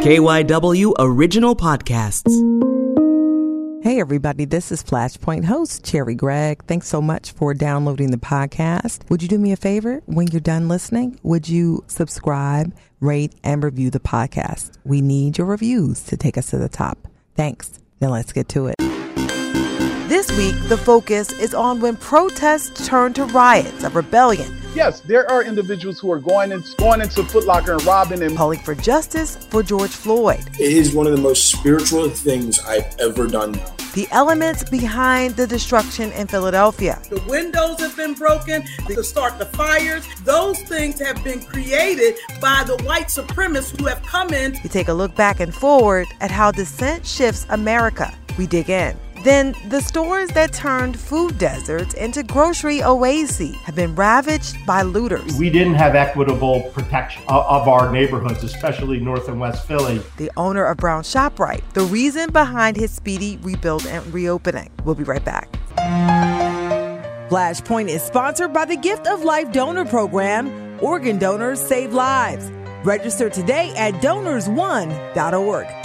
KYW Original Podcasts. Hey, everybody, this is Flashpoint host Cherri Gregg. Thanks so much for downloading the podcast. Would you do me a favor when you're done listening? Would you subscribe, rate, and review the podcast? We need your reviews to take us to the top. Thanks. Now let's get to it. This week, the focus is on when protests turn to riots, of rebellion yes, there are individuals who are going in, going into Foot Locker and robbing and calling for justice for George Floyd. It is one of the most spiritual things I've ever done now. The elements behind the destruction in Philadelphia. The windows have been broken to start the fires. Those things have been created by the white supremacists who have come in. We take a look back and forward at how dissent shifts America. We dig in. Then the stores that turned food deserts into grocery oases have been ravaged by looters. We didn't have equitable protection uh, of our neighborhoods, especially North and West Philly. The owner of Brown ShopRite, the reason behind his speedy rebuild and reopening. We'll be right back. Flashpoint is sponsored by the Gift of Life Donor Program. Organ donors save lives. Register today at donors1.org.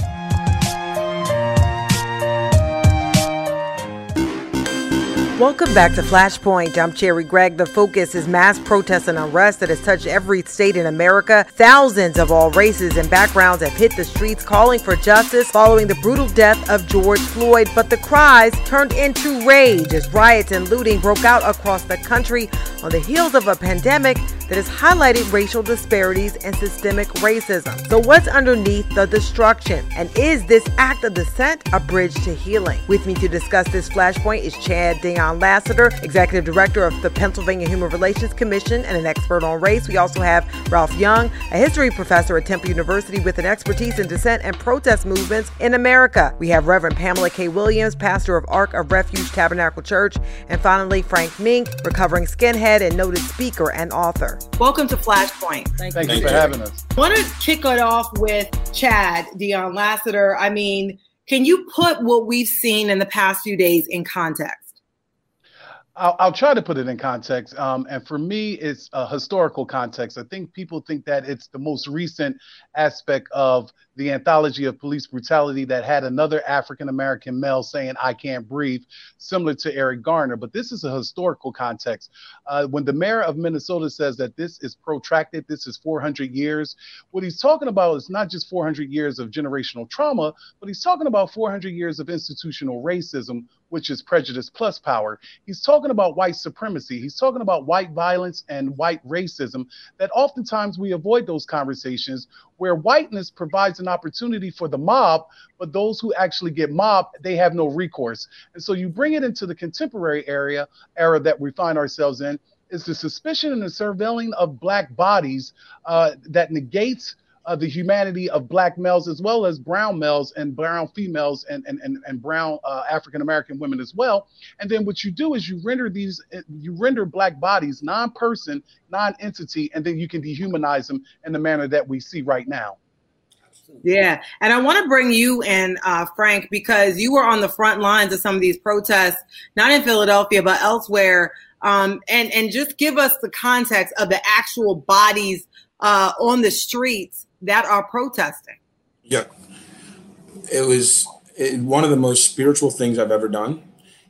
Welcome back to Flashpoint. I'm Cherri Gregg. The focus is mass protests and arrests that has touched every state in America. Thousands of all races and backgrounds have hit the streets calling for justice following the brutal death of George Floyd. But the cries turned into rage as riots and looting broke out across the country on the heels of a pandemic that has highlighted racial disparities and systemic racism. So, what's underneath the destruction? And is this act of dissent a bridge to healing? With me to discuss this flashpoint is Chad Dion Lassiter, Executive Director of the Pennsylvania Human Relations Commission and an expert on race. We also have Ralph Young, a history professor at Temple University with an expertise in dissent and protest movements in America. We have Reverend Pamela K. Williams, pastor of Ark of Refuge Tabernacle Church. And finally, Frank Meeink, recovering skinhead and noted speaker and author. Welcome to Flashpoint. Thank, Thank you for having us. I want to kick it off with Chad Dion Lassiter. I mean, can you put what we've seen in the past few days in context? I'll, I'll, try to put it in context. Um, and for me, it's a historical context. I think people think that it's the most recent aspect of the anthology of police brutality that had another African American male saying, I can't breathe, similar to Eric Garner. But this is a historical context. Uh, when the mayor of Minnesota says that this is protracted, this is 400 years, what he's talking about is not just 400 years of generational trauma, but he's talking about 400 years of institutional racism, which is prejudice plus power. He's talking about white supremacy. He's talking about white violence and white racism that oftentimes we avoid those conversations where whiteness provides an opportunity for the mob, but those who actually get mobbed, they have no recourse. And so you bring it into the contemporary area era that we find ourselves in is the suspicion and the surveilling of black bodies uh, that negates uh, the humanity of black males as well as brown males and brown females and and and, and brown uh, African American women as well. And then what you do is you render these you render black bodies non-person, non-entity, and then you can dehumanize them in the manner that we see right now. Yeah, and I want to bring you in, uh, Frank, because you were on the front lines of some of these protests, not in Philadelphia but elsewhere. Um, and and just give us the context of the actual bodies uh, on the streets that are protesting. Yeah. It was it, one of the most spiritual things I've ever done.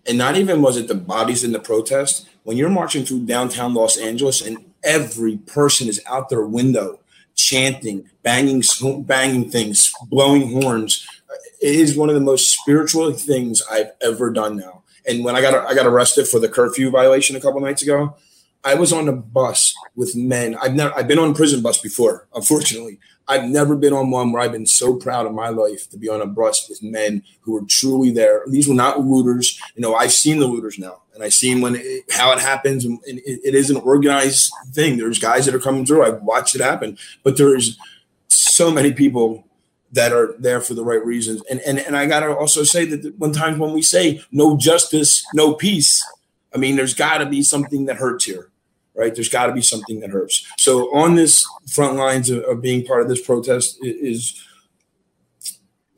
And not even was it the bodies in the protest. When you're marching through downtown Los Angeles and every person is out their window chanting, banging, banging things, blowing horns, it is one of the most spiritual things I've ever done now. And when I got I got arrested for the curfew violation a couple nights ago, I was on a bus with men. I've never I've been on a prison bus before, unfortunately. I've never been on one where I've been so proud of my life to be on a bus with men who were truly there. These were not looters. You know, I've seen the looters now, and I've seen when it, how it happens. And it, it is an organized thing. There's guys that are coming through. I've watched it happen, but there's so many people that are there for the right reasons. And and and I gotta also say that one times when we say no justice, no peace, I mean there's got to be something that hurts here right? There's got to be something that hurts. So on this front lines of, of being part of this protest is,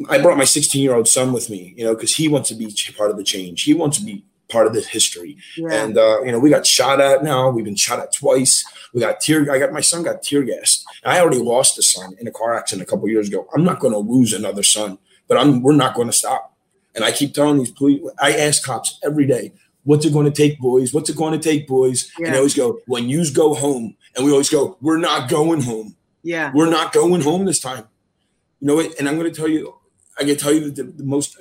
I brought my 16 year old son with me, you know, because he wants to be part of the change. He wants to be part of the history. Yeah. And uh, you know, we got shot at now. We've been shot at twice. We got tear. I got my son got tear gassed. I already lost a son in a car accident a couple years ago. I'm not going to lose another son, but I'm. We're not going to stop. And I keep telling these police. I ask cops every day, "What's it going to take, boys? What's it going to take, boys?" Yeah. And they always go, "When yous go home," and we always go, "We're not going home. Yeah. We're not going home this time." You know what? And I'm going to tell you, I can tell you the, the most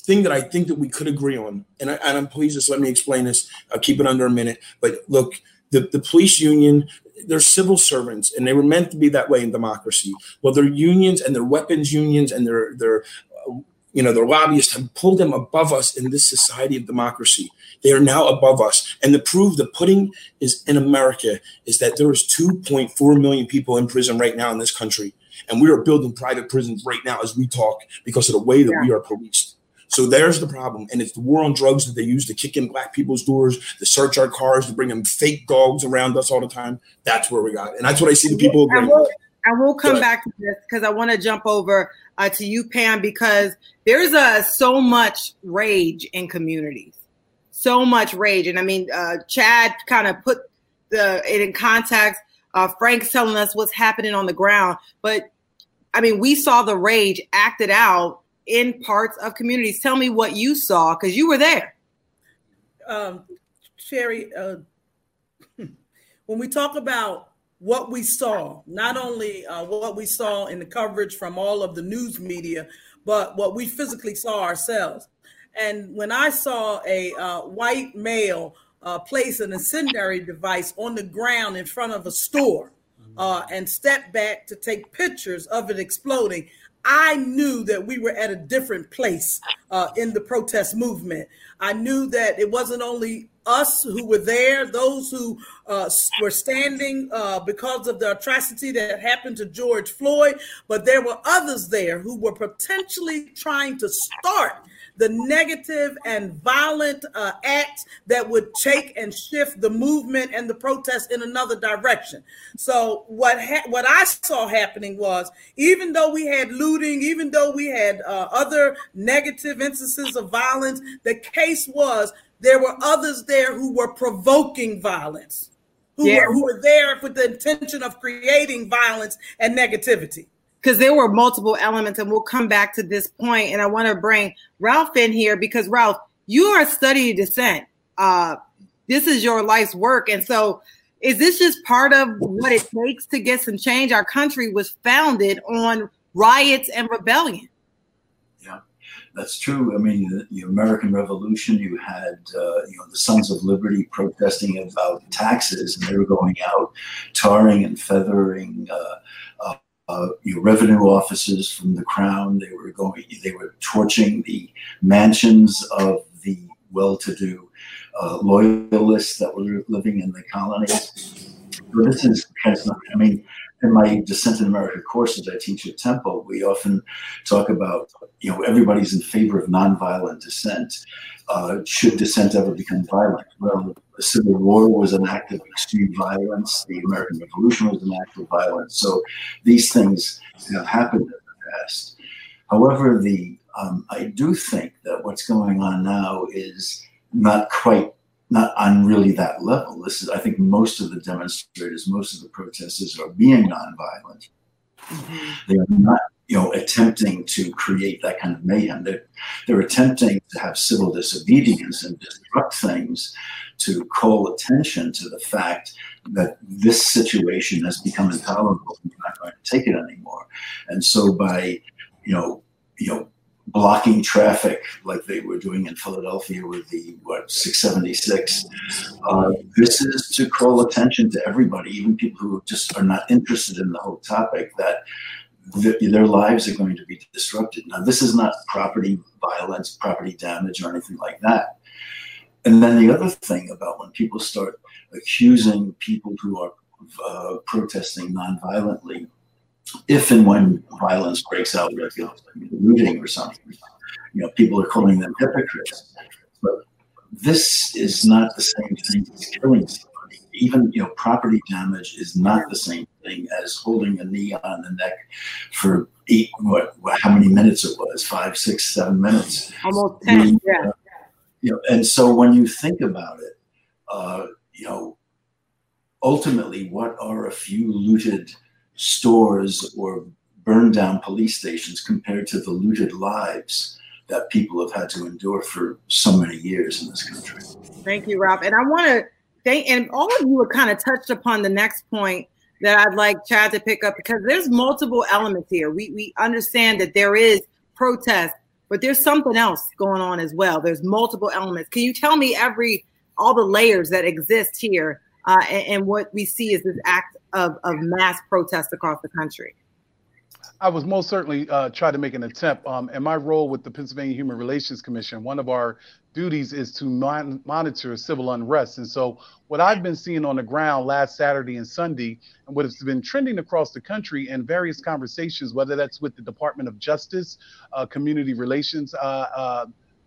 thing that I think that we could agree on, and, I, and I'm pleased just let me explain this. I'll keep it under a minute. But look, the, the police union, they're civil servants, and they were meant to be that way in democracy. Well, their unions and their weapons unions and their their uh, you know the lobbyists have pulled them above us in this society of democracy. They are now above us, and the proof the pudding is in America is that there is 2.4 million people in prison right now in this country, and we are building private prisons right now as we talk because of the way that we are policed. So there's the problem, and it's the war on drugs that they use to kick in black people's doors, to search our cars, to bring them fake dogs around us all the time. That's where we got, it. and that's what I see the people I agree. will, I will come back to this because I want to jump over uh, to you, Pam, because there's uh, so much rage in communities, so much rage, and I mean, uh, Chad kind of put the it in context. Uh, Frank's telling us what's happening on the ground, but I mean, we saw the rage acted out in parts of communities. Tell me what you saw because you were there. um, Sherry, uh, when we talk about what we saw, not only uh, what we saw in the coverage from all of the news media, but what we physically saw ourselves. And when I saw a uh, white male uh, place an incendiary device on the ground in front of a store uh, and step back to take pictures of it exploding, I knew that we were at a different place uh, in the protest movement. I knew that it wasn't only us who were there, those who uh, were standing uh, because of the atrocity that happened to George Floyd, but there were others there who were potentially trying to start the negative and violent uh, acts that would take and shift the movement and the protest in another direction. So what ha- what I saw happening was, even though we had looting, even though we had uh, other negative instances of violence, the case was there were others there who were provoking violence, who, Yeah. were, who were there with the intention of creating violence and negativity. because there were multiple elements, and we'll come back to this point. And I want to bring Ralph in here because Ralph, you are a study of dissent. Uh, this is your life's work, and so is this just part of what it takes to get some change? Our country was founded on riots and rebellion. That's true. I mean, the, the American Revolution, you had uh, you know the Sons of Liberty protesting about taxes, and they were going out, tarring and feathering uh, uh, uh, you revenue officers from the crown. They were going, they were torching the mansions of the well-to-do uh, loyalists that were living in the colonies. So this is I mean, in my Dissent in America courses I teach at Temple, we often talk about, you know, everybody's in favor of nonviolent dissent. Uh, should dissent ever become violent? Well, the Civil War was an act of extreme violence. The American Revolution was an act of violence. So these things have happened in the past. However, the um, I do think that what's going on now is not quite not on really that level. This is, I think, most of the demonstrators, most of the protesters are being nonviolent. Mm-hmm. They are not, you know, attempting to create that kind of mayhem. They're, they're attempting to have civil disobedience and disrupt things to call attention to the fact that this situation has become intolerable. We're not going to take it anymore. And so by, you know, you know, blocking traffic like they were doing in Philadelphia with the what 676. Uh, this is to call attention to everybody, even people who just are not interested in the whole topic, that th- their lives are going to be disrupted. Now, this is not property violence, property damage, or anything like that. And then the other thing about when people start accusing people who are uh, protesting nonviolently if and when violence breaks out, looting or something, you know, people are calling them hypocrites. But this is not the same thing as killing somebody. Even you know, property damage is not the same thing as holding a knee on the neck for eight what, what how many minutes it was five, six, seven minutes. Almost 10. You- Yeah. you know, and so when you think about it, uh, you know, ultimately, what are a few looted stores or burned down police stations compared to the looted lives that people have had to endure for so many years in this country? Thank you, Rob. And I want to thank, and all of you have kind of touched upon the next point that I'd like Chad to pick up because there's multiple elements here. We we understand that there is protest, but there's something else going on as well. There's multiple elements. Can you tell me every all the layers that exist here uh, and, and, what we see is this act of, of mass protests across the country? I was most certainly uh, trying to make an attempt. Um, my role with the Pennsylvania Human Relations Commission, one of our duties is to mon- monitor civil unrest. And so, what I've been seeing on the ground last Saturday and Sunday, and what has been trending across the country in various conversations, whether that's with the Department of Justice, uh, community relations, uh, uh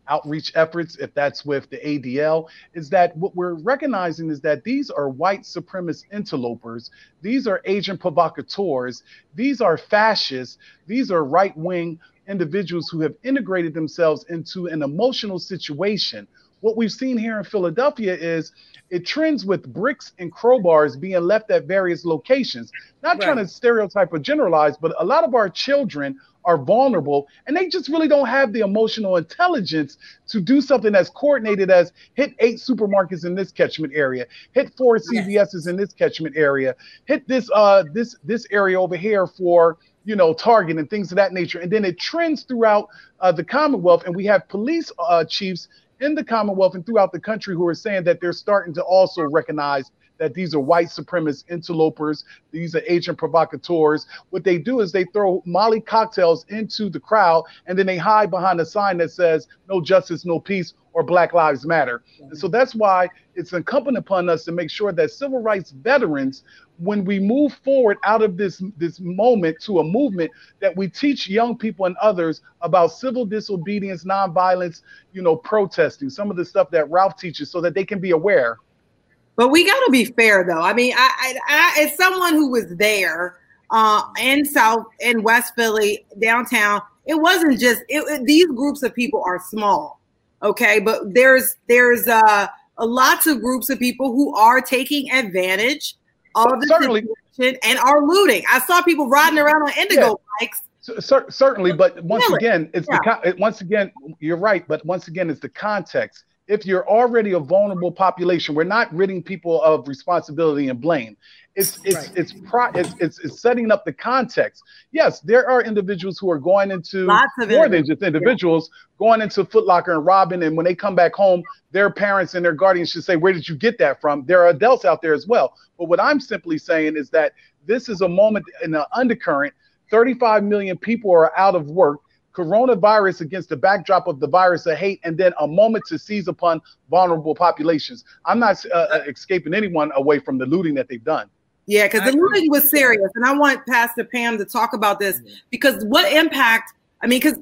outreach efforts, if that's with the ADL, is that what we're recognizing is that these are white supremacist interlopers. These are agent provocateurs. These are fascists. These are right wing individuals who have integrated themselves into an emotional situation. What we've seen here in Philadelphia is it trends with bricks and crowbars being left at various locations. Not right. trying to stereotype or generalize, but a lot of our children are vulnerable and they just really don't have the emotional intelligence to do something as coordinated as hit eight supermarkets in this catchment area, hit four CVS's in this catchment area, hit this uh this this area over here for you know Target and things of that nature, and then it trends throughout uh, the Commonwealth, and we have police uh, chiefs in the Commonwealth and throughout the country who are saying that they're starting to also recognize that these are white supremacist interlopers, these are agent provocateurs. What they do is they throw Molly cocktails into the crowd and then they hide behind a sign that says no justice, no peace, or Black Lives Matter. And so that's why it's incumbent upon us to make sure that civil rights veterans, when we move forward out of this, this moment to a movement, that we teach young people and others about civil disobedience, nonviolence, you know, protesting, some of the stuff that Ralph teaches so that they can be aware but we got to be fair, though. I mean, I, I, I, as someone who was there uh, in South in West Philly downtown, it wasn't just it, it, these groups of people are small, okay. But there's there's uh, lots of groups of people who are taking advantage of the Certainly. situation and are looting. I saw people riding around on Indego yeah. bikes certainly but once again it's yeah. the once again you're right but once again it's the context if you're already a vulnerable population, we're not ridding people of responsibility and blame. It's it's right. it's, pro, it's, it's it's setting up the context. Yes, there are individuals who are going into more than just individuals yeah. going into Footlocker and robbing, and when they come back home, their parents and their guardians should say, "Where did you get that from?" There are adults out there as well. But what I'm simply saying is that this is a moment in the undercurrent. 35 million people are out of work coronavirus against the backdrop of the virus of hate, and then a moment to seize upon vulnerable populations. I'm not uh, uh escaping anyone away from the looting that they've done. Yeah, because the looting was serious, and I want Pastor Pam to talk about this because what impact? I mean, because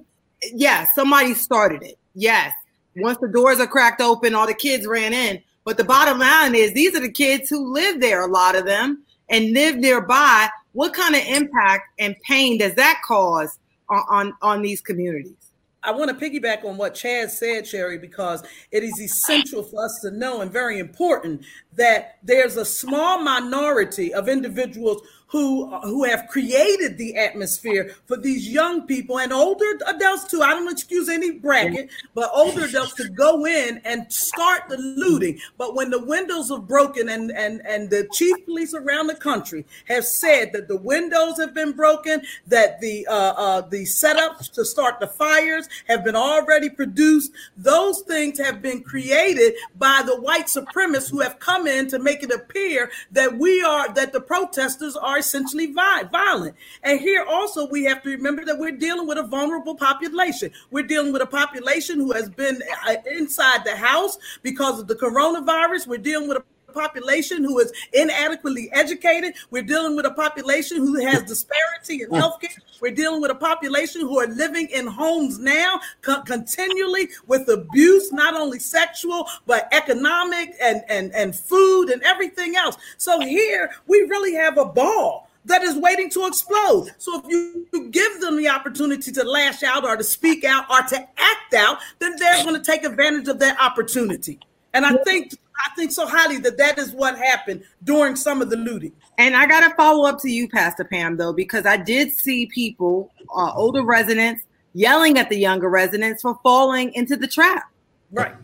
yes, somebody started it. Yes, once the doors are cracked open, all the kids ran in. But the bottom line is, these are the kids who live there, a lot of them, and live nearby. What kind of impact and pain does that cause on, on, these communities. I want to piggyback on what Chad said, Sherry, because it is essential for us to know and very important that there's a small minority of individuals who who have created the atmosphere for these young people and older adults too. I don't excuse any bracket, but older adults to go in and start the looting. But when the windows are broken and and and the chief police around the country have said that the windows have been broken, that the uh, uh, the setups to start the fires have been already produced. Those things have been created by the white supremacists who have come in to make it appear that we are that the protesters are are essentially violent. And here also we have to remember that we're dealing with a vulnerable population. We're dealing with a population who has been uh, inside the house because of the coronavirus. We're dealing with a population who is inadequately educated. We're dealing with a population who has disparity in healthcare. We're dealing with a population who are living in homes now co- continually with abuse, not only sexual, but economic and, and, and food and everything else. So here we really have a ball that is waiting to explode. So if you, you give them the opportunity to lash out or to speak out or to act out, then they're going to take advantage of that opportunity. And I think I think so highly that that is what happened during some of the looting. And I got to follow up to you, Pastor Pam, though, because I did see people, uh, older residents, yelling at the younger residents for falling into the trap. Right.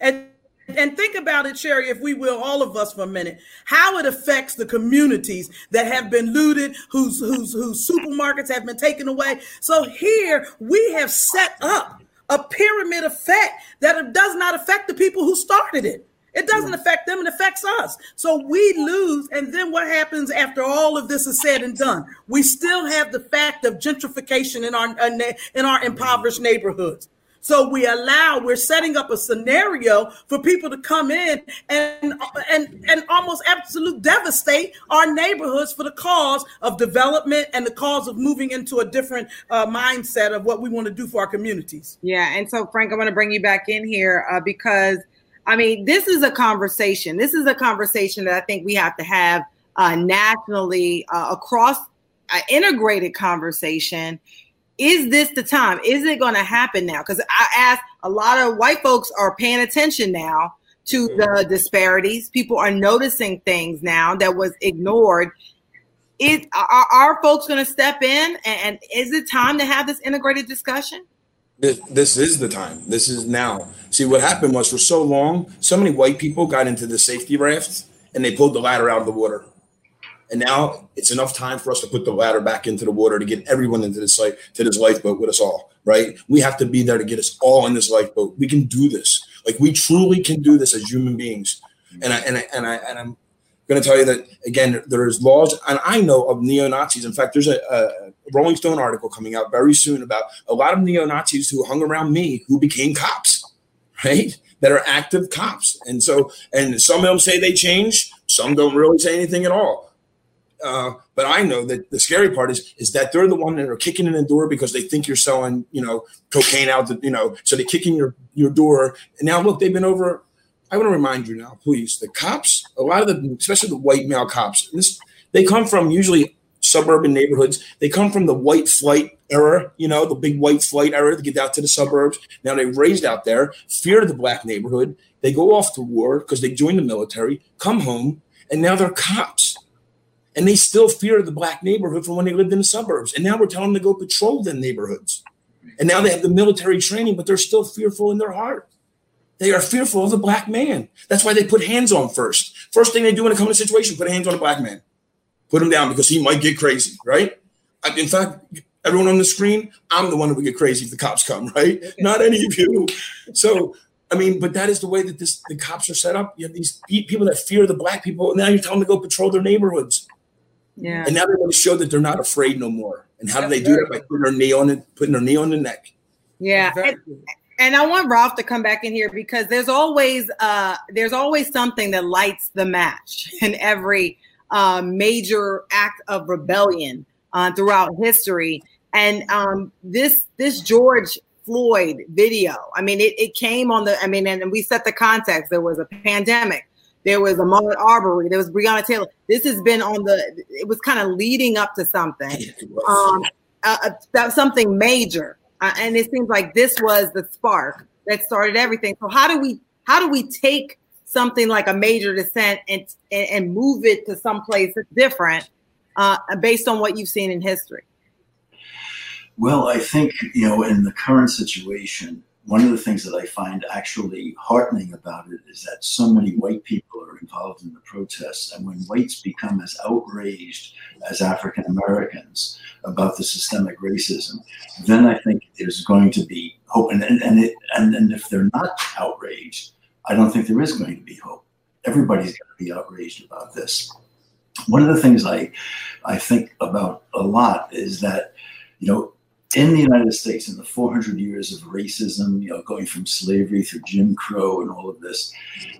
And and think about it, Sherry, if we will, all of us for a minute, how it affects the communities that have been looted, whose whose whose supermarkets have been taken away. So here we have set up a pyramid effect that does not affect the people who started it. It doesn't affect them, it affects us. So we lose. And then what happens after all of this is said and done? We still have the fact of gentrification in our in our impoverished neighborhoods. So we allow, we're setting up a scenario for people to come in and and and almost absolute devastate our neighborhoods for the cause of development and the cause of moving into a different uh, mindset of what we want to do for our communities. Yeah, and so Frank, I want to bring you back in here uh, because I mean this is a conversation. This is a conversation that I think we have to have uh, nationally uh, across an integrated conversation is this the time? Is it going to happen now? Because I ask a lot of white folks are paying attention now to the disparities. People are noticing things now that was ignored. Is are, are folks going to step in? And, and, is it time to have this integrated discussion? This, this is the time. This is now. See, what happened was for so long, so many white people got into the safety rafts and they pulled the ladder out of the water. And now it's enough time for us to put the ladder back into the water to get everyone into this like to this lifeboat with us all, right? We have to be there to get us all in this lifeboat. We can do this. Like we truly can do this as human beings. And I and I and I and I'm going to tell you that again. There's laws, and I know of neo Nazis. In fact, there's a, a Rolling Stone article coming out very soon about a lot of neo Nazis who hung around me who became cops, right? That are active cops, and so and some of them say they change. Some don't really say anything at all uh, but I know that the scary part is is that they're the one that are kicking in the door because they think you're selling, you know, cocaine out the, you know, so they're kicking your your door. And now look, they've been over. I want to remind you now, please, the cops, a lot of the, especially the white male cops, this they come from usually suburban neighborhoods. They come from the white flight era, you know, the big white flight era to get out to the suburbs. Now they've raised out there, fear the black neighborhood. They go off to war because they joined the military, come home, and now they're cops and they still fear the black neighborhood from when they lived in the suburbs. And now we're telling them to go patrol the neighborhoods. And now they have the military training, but they're still fearful in their heart. They are fearful of the black man. That's why they put hands on first. First thing they do when it comes to a situation, put hands on a black man. Put him down because he might get crazy, right? In fact, everyone on the screen, I'm the one who would get crazy if the cops come, right? Not any of you. So, I mean, but that is the way that this the cops are set up. You have these people that fear the black people. And now you're telling them to go patrol their neighborhoods. Yeah. And now they want to show that they're not afraid no more. And how do they do that? By putting their knee on it, putting their knee on the neck. Yeah. Exactly. And, and I want Ralph to come back in here because there's always uh, there's always something that lights the match in every uh, major act of rebellion uh, throughout history. And um, this this George Floyd video, I mean, it, it came on the, I mean, and we set the context. There was a pandemic. There was a Ahmaud Arbery. There was Breonna Taylor. This has been on the. It was kind of leading up to something, um, uh, uh something major, uh, and it seems like this was the spark that started everything. So how do we how do we take something like a major dissent and and, move it to someplace different uh, based on what you've seen in history? Well, I think you know in the current situation, one of the things that I find actually heartening about it is that so many white people are involved in the protests. And when whites become as outraged as African Americans about the systemic racism, then I think there's going to be hope. And, and, and, it, and, and if they're not outraged, I don't think there is going to be hope. Everybody's going to be outraged about this. One of the things I, I think about a lot is that, you know, in the United States, in the 400 years of racism, you know, going from slavery through Jim Crow and all of this,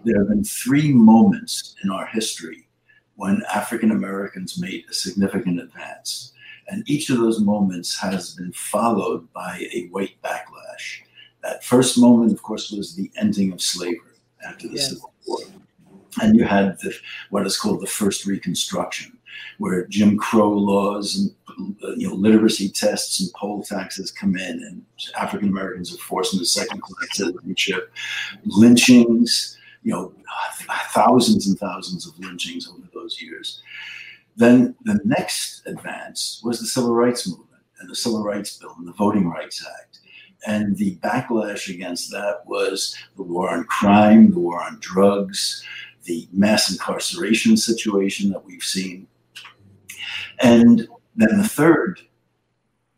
there have been three moments in our history when African Americans made a significant advance. And each of those moments has been followed by a white backlash. That first moment, of course, was the ending of slavery after the yes. Civil War. And you had the, what is called the first Reconstruction where Jim Crow laws and uh, you know literacy tests and poll taxes come in, and African Americans are forced into second class citizenship, lynchings, you know, thousands and thousands of lynchings over those years. Then the next advance was the civil rights movement and the Civil Rights Bill and the Voting Rights Act. And the backlash against that was the war on crime, the war on drugs, the mass incarceration situation that we've seen. And then the third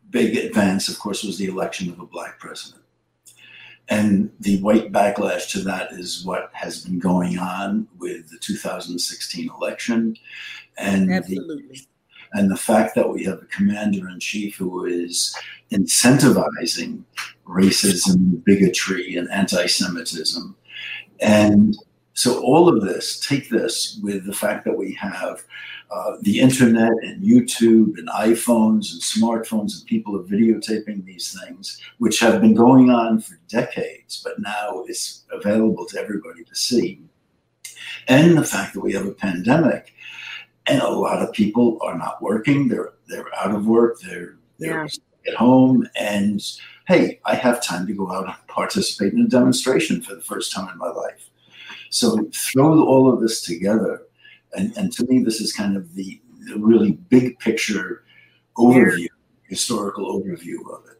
big advance, of course, was the election of a black president. And the white backlash to that is what has been going on with the 2016 election and Absolutely. The, and the fact that we have a commander in chief who is incentivizing racism, bigotry, and anti Semitism. And so, all of this, take this with the fact that we have uh, the internet and YouTube and iPhones and smartphones, and people are videotaping these things, which have been going on for decades, but now it's available to everybody to see. And the fact that we have a pandemic and a lot of people are not working. They're they're out of work. They're they're yeah. at home, and hey, I have time to go out and participate in a demonstration for the first time in my life. So throw all of this together, and and to me, this is kind of the, the really big picture overview, historical overview of it.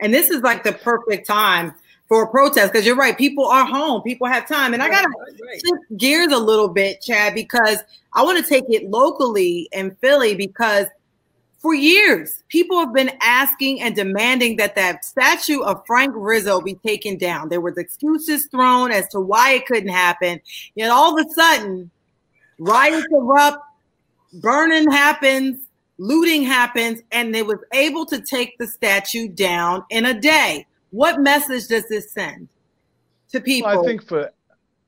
And this is like the perfect time for a protest because you're right. People are home. People have time. And I got to right. shift gears a little bit, Chad, because I want to take it locally in Philly because for years, people have been asking and demanding that that statue of Frank Rizzo be taken down. There was excuses thrown as to why it couldn't happen. Yet all of a sudden, riots erupt, burning happens, looting happens, and they was able to take the statue down in a day. What message does this send to people? Well, I think for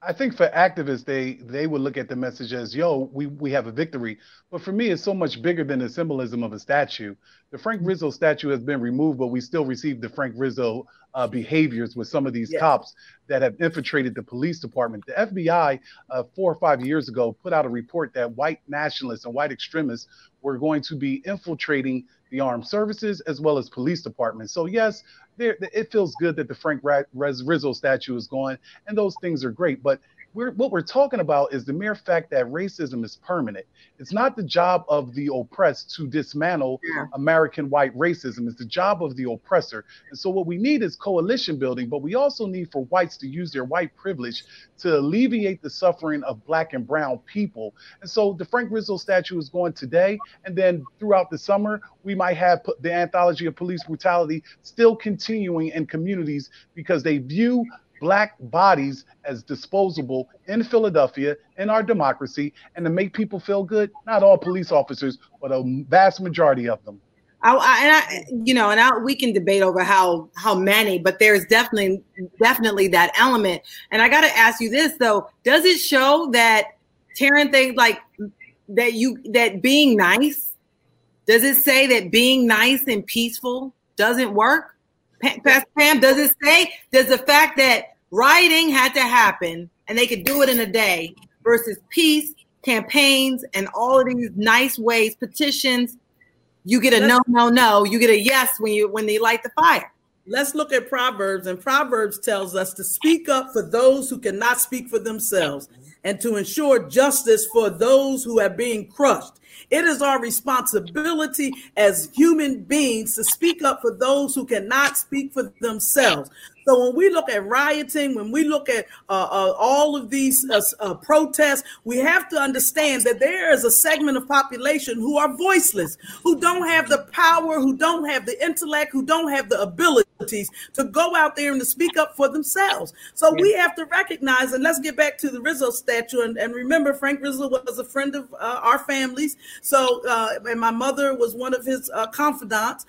I think for activists, they they would look at the message as, "Yo, we we have a victory." But for me, it's so much bigger than the symbolism of a statue. The Frank Rizzo statue has been removed, but we still receive the Frank Rizzo uh, behaviors with some of these cops that have infiltrated the police department. The FBI, uh, four or five years ago, put out a report that white nationalists and white extremists were going to be infiltrating the armed services as well as police departments. So yes, there, it feels good that the Frank Rizzo statue is gone, and those things are great. But we're, what we're talking about is the mere fact that racism is permanent. It's not the job of the oppressed to dismantle yeah. American white racism. It's the job of the oppressor. And so what we need is coalition building, but we also need for whites to use their white privilege to alleviate the suffering of black and brown people. And so the Frank Rizzo statue is going today, and then throughout the summer, we might have the anthology of police brutality still continuing in communities because they view black bodies as disposable in Philadelphia in our democracy and to make people feel good. Not all police officers, but a vast majority of them. I, I, and I, you know, and I, we can debate over how how many, but there's definitely definitely that element. And I got to ask you this though: Does it show that Taryn things like that you that being nice? Does it say that being nice and peaceful doesn't work? Pastor Pam, does it say? Does the fact that Rioting had to happen, and they could do it in a day versus peace, campaigns, and all of these nice ways, petitions. You get a no, no, no. You get a yes when you when they light the fire. Let's look at Proverbs, and Proverbs tells us to speak up for those who cannot speak for themselves and to ensure justice for those who are being crushed. It is our responsibility as human beings to speak up for those who cannot speak for themselves. So when we look at rioting, when we look at uh, uh, all of these uh, uh, protests, we have to understand that there is a segment of population who are voiceless, who don't have the power, who don't have the intellect, who don't have the abilities to go out there and to speak up for themselves. So we have to recognize, and let's get back to the Rizzo statue, and, and remember Frank Rizzo was a friend of uh, our families. So, uh, and my mother was one of his confidants.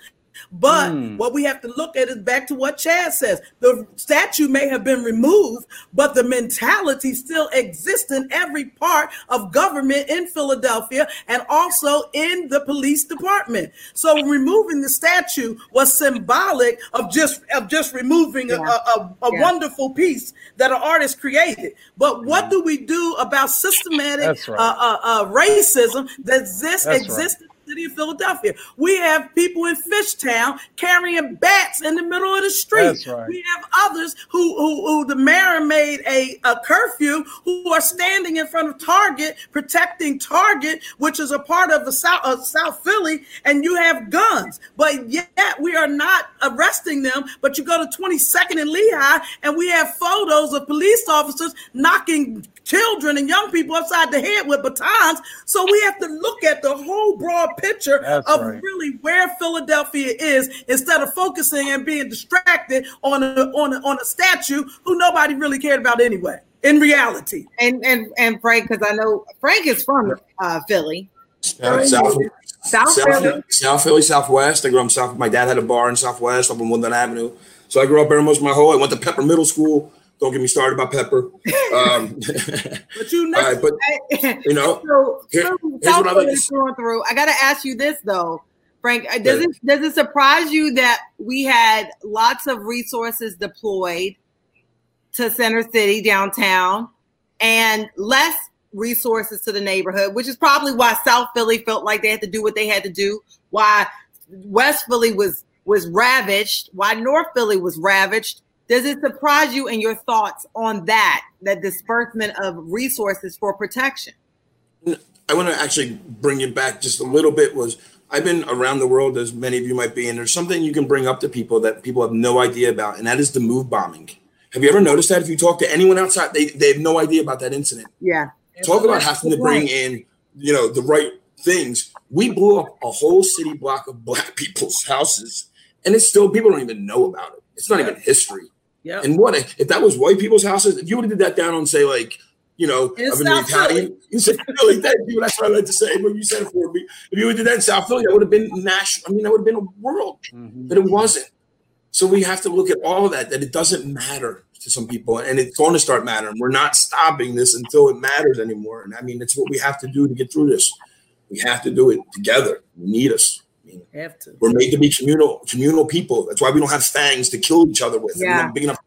But mm. what we have to look at is back to what Chad says. The statue may have been removed, but the mentality still exists in every part of government in Philadelphia and also in the police department. So removing the statue was symbolic of just of just removing yeah. a, a, a yeah. wonderful piece that an artist created. But what mm. do we do about systematic right. uh, uh, uh, racism that exists, exists right city of Philadelphia. We have people in Fishtown carrying bats in the middle of the street. Right. We have others who, who, who the mayor made a, a curfew who are standing in front of Target protecting Target, which is a part of the South uh, of South Philly, and you have guns. But yet we are not arresting them. But you go to 22nd and Lehigh, and we have photos of police officers knocking children and young people upside the head with batons. So we have to look at the whole broad picture That's of right. really where Philadelphia is instead of focusing and being distracted on a, on a, on a statue who nobody really cared about anyway. In reality, and and and Frank, because I know Frank is from uh, Philly. South, South, South, Philly. South Philly, Southwest. I grew up South. My dad had a bar in Southwest up on Woodland Avenue. So I grew up there most of my whole. I went to Pepper Middle School. Don't get me started about Pepper. Um, but you know, right, but you know, so, here, so here's what I like to through. I got to ask you this though, Frank. Uh, does yeah. it does it surprise you that we had lots of resources deployed to Center City downtown and less resources to the neighborhood, which is probably why South Philly felt like they had to do what they had to do. Why West Philly was was ravaged. Why North Philly was ravaged does it surprise you in your thoughts on that, that disbursement of resources for protection? I want to actually bring it back just a little bit was I've been around the world as many of you might be, and there's something you can bring up to people that people have no idea about, and that is the move bombing. Have you ever noticed that? If you talk to anyone outside, they, they have no idea about that incident. Yeah. Talk about having to bring in, you know, the right things. We blew up a whole city block of black people's houses, and it's still people don't even know about it. It's not even history. Yeah. And what if that was white people's houses? If you would have did that down on say like you know, in I've been Italian. You said Philly, thank you. That's what I like to say. When you said it for me, if you would have did that in South Philly, that would have been national. I mean, that would have been a world, mm-hmm. but it wasn't. So we have to look at all of that. That it doesn't matter to some people, and it's going to start mattering. We're not stopping this until it matters anymore. And I mean, it's what we have to do to get through this. We have to do it together. We need us mean, have to. We're made to be communal, communal people. That's why we don't have fangs to kill each other with. Yeah. big enough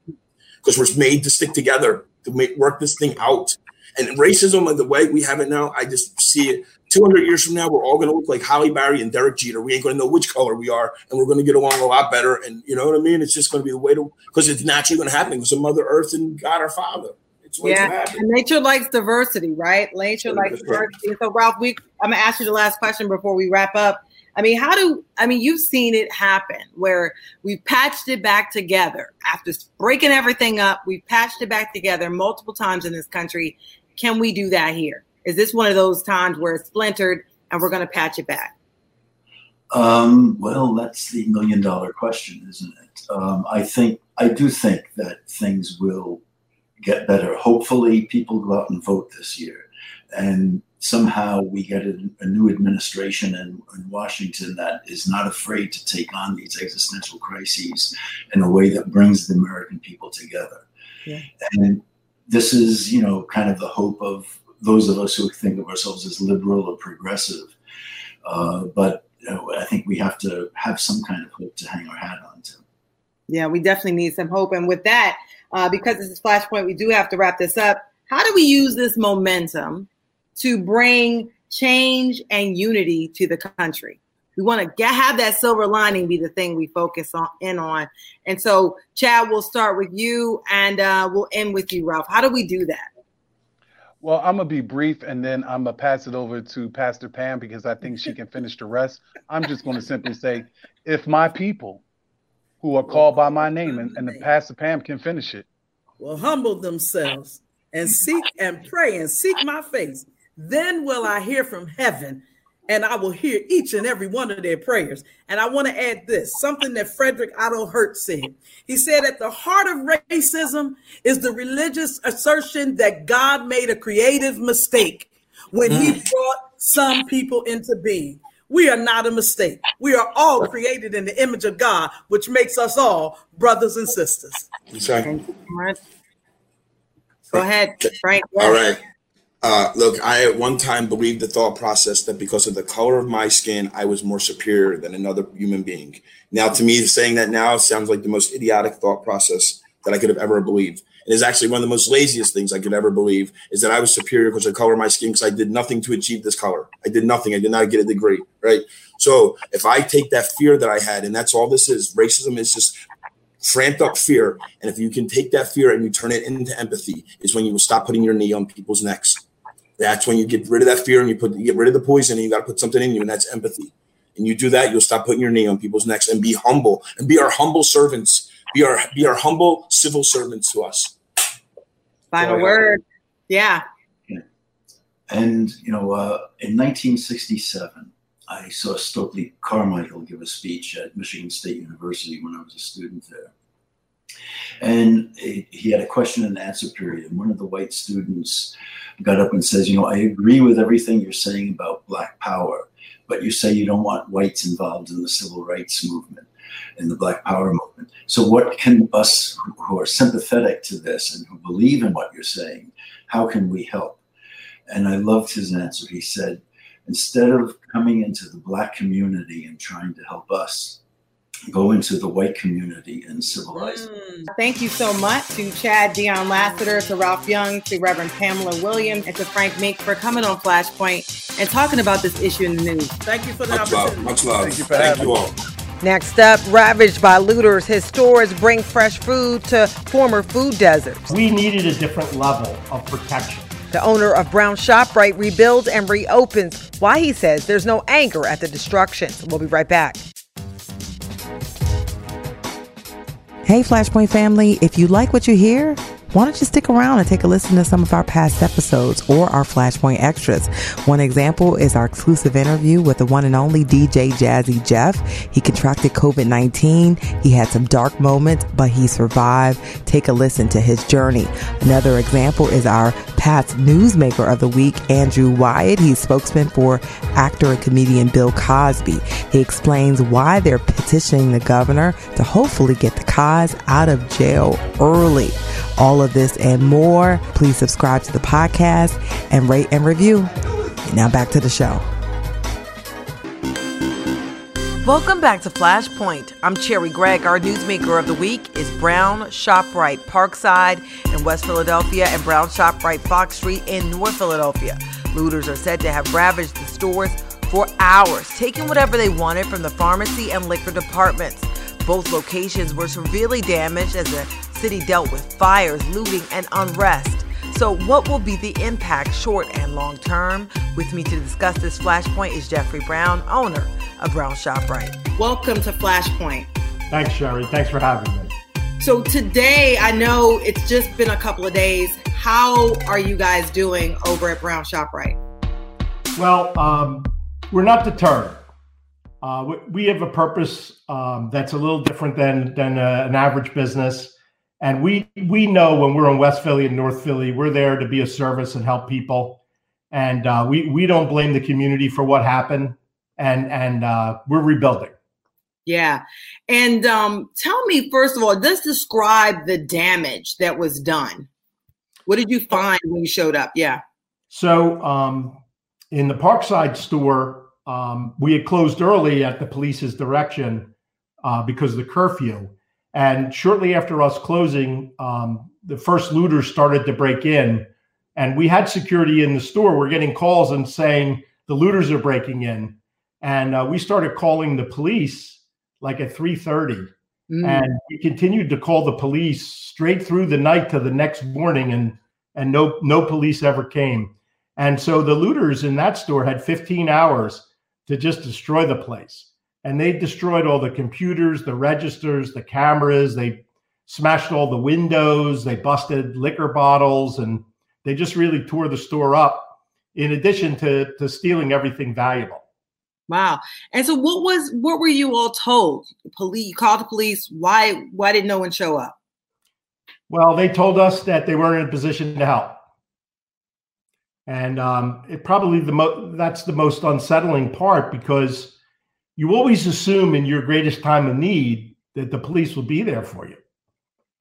because we're made to stick together to make work this thing out. And racism, the way we have it now, I just see it. 200 years from now, we're all going to look like Halle Berry and Derek Jeter. We ain't going to know which color we are, and we're going to get along a lot better. And you know what I mean? It's just going to be the way to, because it's naturally going to happen because of Mother Earth and God our Father. yeah, and nature likes diversity, right? Nature likes diversity. So, Ralph, we I'm gonna ask you the last question before we wrap up. I mean, how do I mean you've seen it happen where we patched it back together after breaking everything up, we've patched it back together multiple times in this country. Can we do that here? Is this one of those times where it's splintered and we're going to patch it back? Um, well, that's the million dollar question, isn't it? Um, I think I do think that things will get better. Hopefully, people go out and vote this year, and somehow we get a, a new administration in, in, Washington that is not afraid to take on these existential crises in a way that brings the American people together. Yeah. And this is, you know, kind of the hope of those of us who think of ourselves as liberal or progressive. Uh, but you know, I think we have to have some kind of hope to hang our hat on to. Yeah, we definitely need some hope. And with that, uh, because this is Flashpoint, we do have to wrap this up. How do we use this momentum to bring change and unity to the country. We want to get, have that silver lining be the thing we focus on in on. And so, Chad, we'll start with you and uh, we'll end with you, Ralph. How do we do that? Well, I'm gonna be brief, and then I'm gonna pass it over to Pastor Pam because I think she can finish the rest. I'm just gonna simply say, if my people, who are called by my name, and, and the Pastor Pam can finish it, will humble themselves and seek and pray and seek my face then will I hear from heaven and I will hear each and every one of their prayers. And I want to add this something that Frederick Otto Hertz said. He said, At the heart of racism is the religious assertion that God made a creative mistake when mm. he brought some people into being. We are not a mistake. We are all created in the image of God, which makes us all brothers and sisters. Exactly. Go ahead, Frank. All right. Uh, look, I at one time believed the thought process that because of the color of my skin, I was more superior than another human being. Now, to me, saying that now sounds like the most idiotic thought process that I could have ever believed. It is actually one of the most laziest things I could ever believe is that I was superior because of the color of my skin because I did nothing to achieve this color. I did nothing. I did not get a degree, right? So if I take that fear that I had, and that's all this is, racism is just framped up fear. And if you can take that fear and you turn it into empathy, is when you will stop putting your knee on people's necks. That's when you get rid of that fear and you put you get rid of the poison and you got to put something in you, and that's empathy. And you do that, you'll stop putting your knee on people's necks and be humble and be our humble servants. Be our be our humble civil servants to us. Final so, word. Yeah. And you know, uh, in 1967, I saw Stokely Carmichael give a speech at Michigan State University when I was a student there. And he had a question and answer period. And one of the white students got up and says, You know, I agree with everything you're saying about Black Power, but you say you don't want whites involved in the civil rights movement, in the Black Power movement. So, what can us who are sympathetic to this and who believe in what you're saying, how can we help? And I loved his answer. He said, Instead of coming into the Black community and trying to help us, go into the white community and civilize mm. Thank you so much to Chad Dion Lassiter, to Ralph Young, to Reverend Pamela Williams, and to Frank Meeink for coming on Flashpoint and talking about this issue in the news. Thank you for the much opportunity. Love, much love. Thank you for Thank you all. Next up, ravaged by looters, his stores bring fresh food to former food deserts. We needed a different level of protection. The owner of Brown ShopRite rebuilds and reopens. Why he says there's no anger at the destruction. We'll be right back. Hey, Flashpoint family, if you like what you hear, why don't you stick around and take a listen to some of our past episodes or our Flashpoint extras? One example is our exclusive interview with the one and only DJ Jazzy Jeff. He contracted COVID-19. He had some dark moments, but he survived. Take a listen to his journey. Another example is our past newsmaker of the week, Andrew Wyatt. He's spokesman for actor and comedian Bill Cosby. He explains why they're petitioning the governor to hopefully get the Cos out of jail early all of this and more, please subscribe to the podcast and rate and review. Now back to the show. Welcome back to Flashpoint. I'm Cherri Gregg. Our newsmaker of the week is Brown ShopRite Parkside in West Philadelphia and Brown ShopRite Fox Street in North Philadelphia. Looters are said to have ravaged the stores for hours, taking whatever they wanted from the pharmacy and liquor departments. Both locations were severely damaged as the city dealt with fires, looting, and unrest. So, what will be the impact short and long term? With me to discuss this flashpoint is Jeffrey Brown, owner of Brown ShopRite. Welcome to Flashpoint. Thanks, Cherri. Thanks for having me. So, today, I know it's just been a couple of days. How are you guys doing over at Brown ShopRite? Well, um, we're not deterred. Uh, we have a purpose um, that's a little different than than uh, an average business. And we we know when we're in West Philly and North Philly, we're there to be a service and help people. And uh, we we don't blame the community for what happened, and and uh, we're rebuilding. Yeah, and um, tell me first of all, just describe the damage that was done. What did you find when you showed up? Yeah. So um, in the Parkside store, um, we had closed early at the police's direction uh, because of the curfew and shortly after us closing, um, the first looters started to break in, and we had security in the store. We're getting calls and saying the looters are breaking in, and uh, we started calling the police like at three thirty, mm. and we continued to call the police straight through the night to the next morning, and and no no police ever came. And so the looters in that store had 15 hours to just destroy the place and they destroyed all the computers, the registers, the cameras. They smashed all the windows. They busted liquor bottles, and they just really tore the store up. In addition to to stealing everything valuable. Wow. And so, what was what were you all told? Police you called the police. Why why did no one show up? Well, they told us that they weren't in a position to help. and um, it probably the mo- that's the most unsettling part because you always assume in your greatest time of need that the police will be there for you.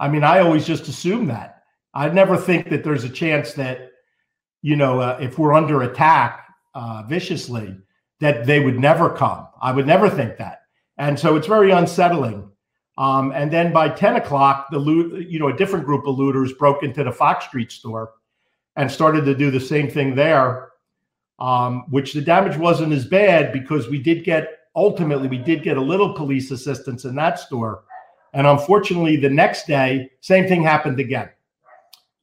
I mean, I always just assume that. I never think that there's a chance that, you know, uh, if we're under attack uh, viciously, that they would never come. I would never think that. And so it's very unsettling. Um, and then by 10 o'clock, the loot, you know, a different group of looters broke into the Fox Street store and started to do the same thing there, um, which the damage wasn't as bad because we did get, ultimately, we did get a little police assistance in that store. And unfortunately, the next day, same thing happened again.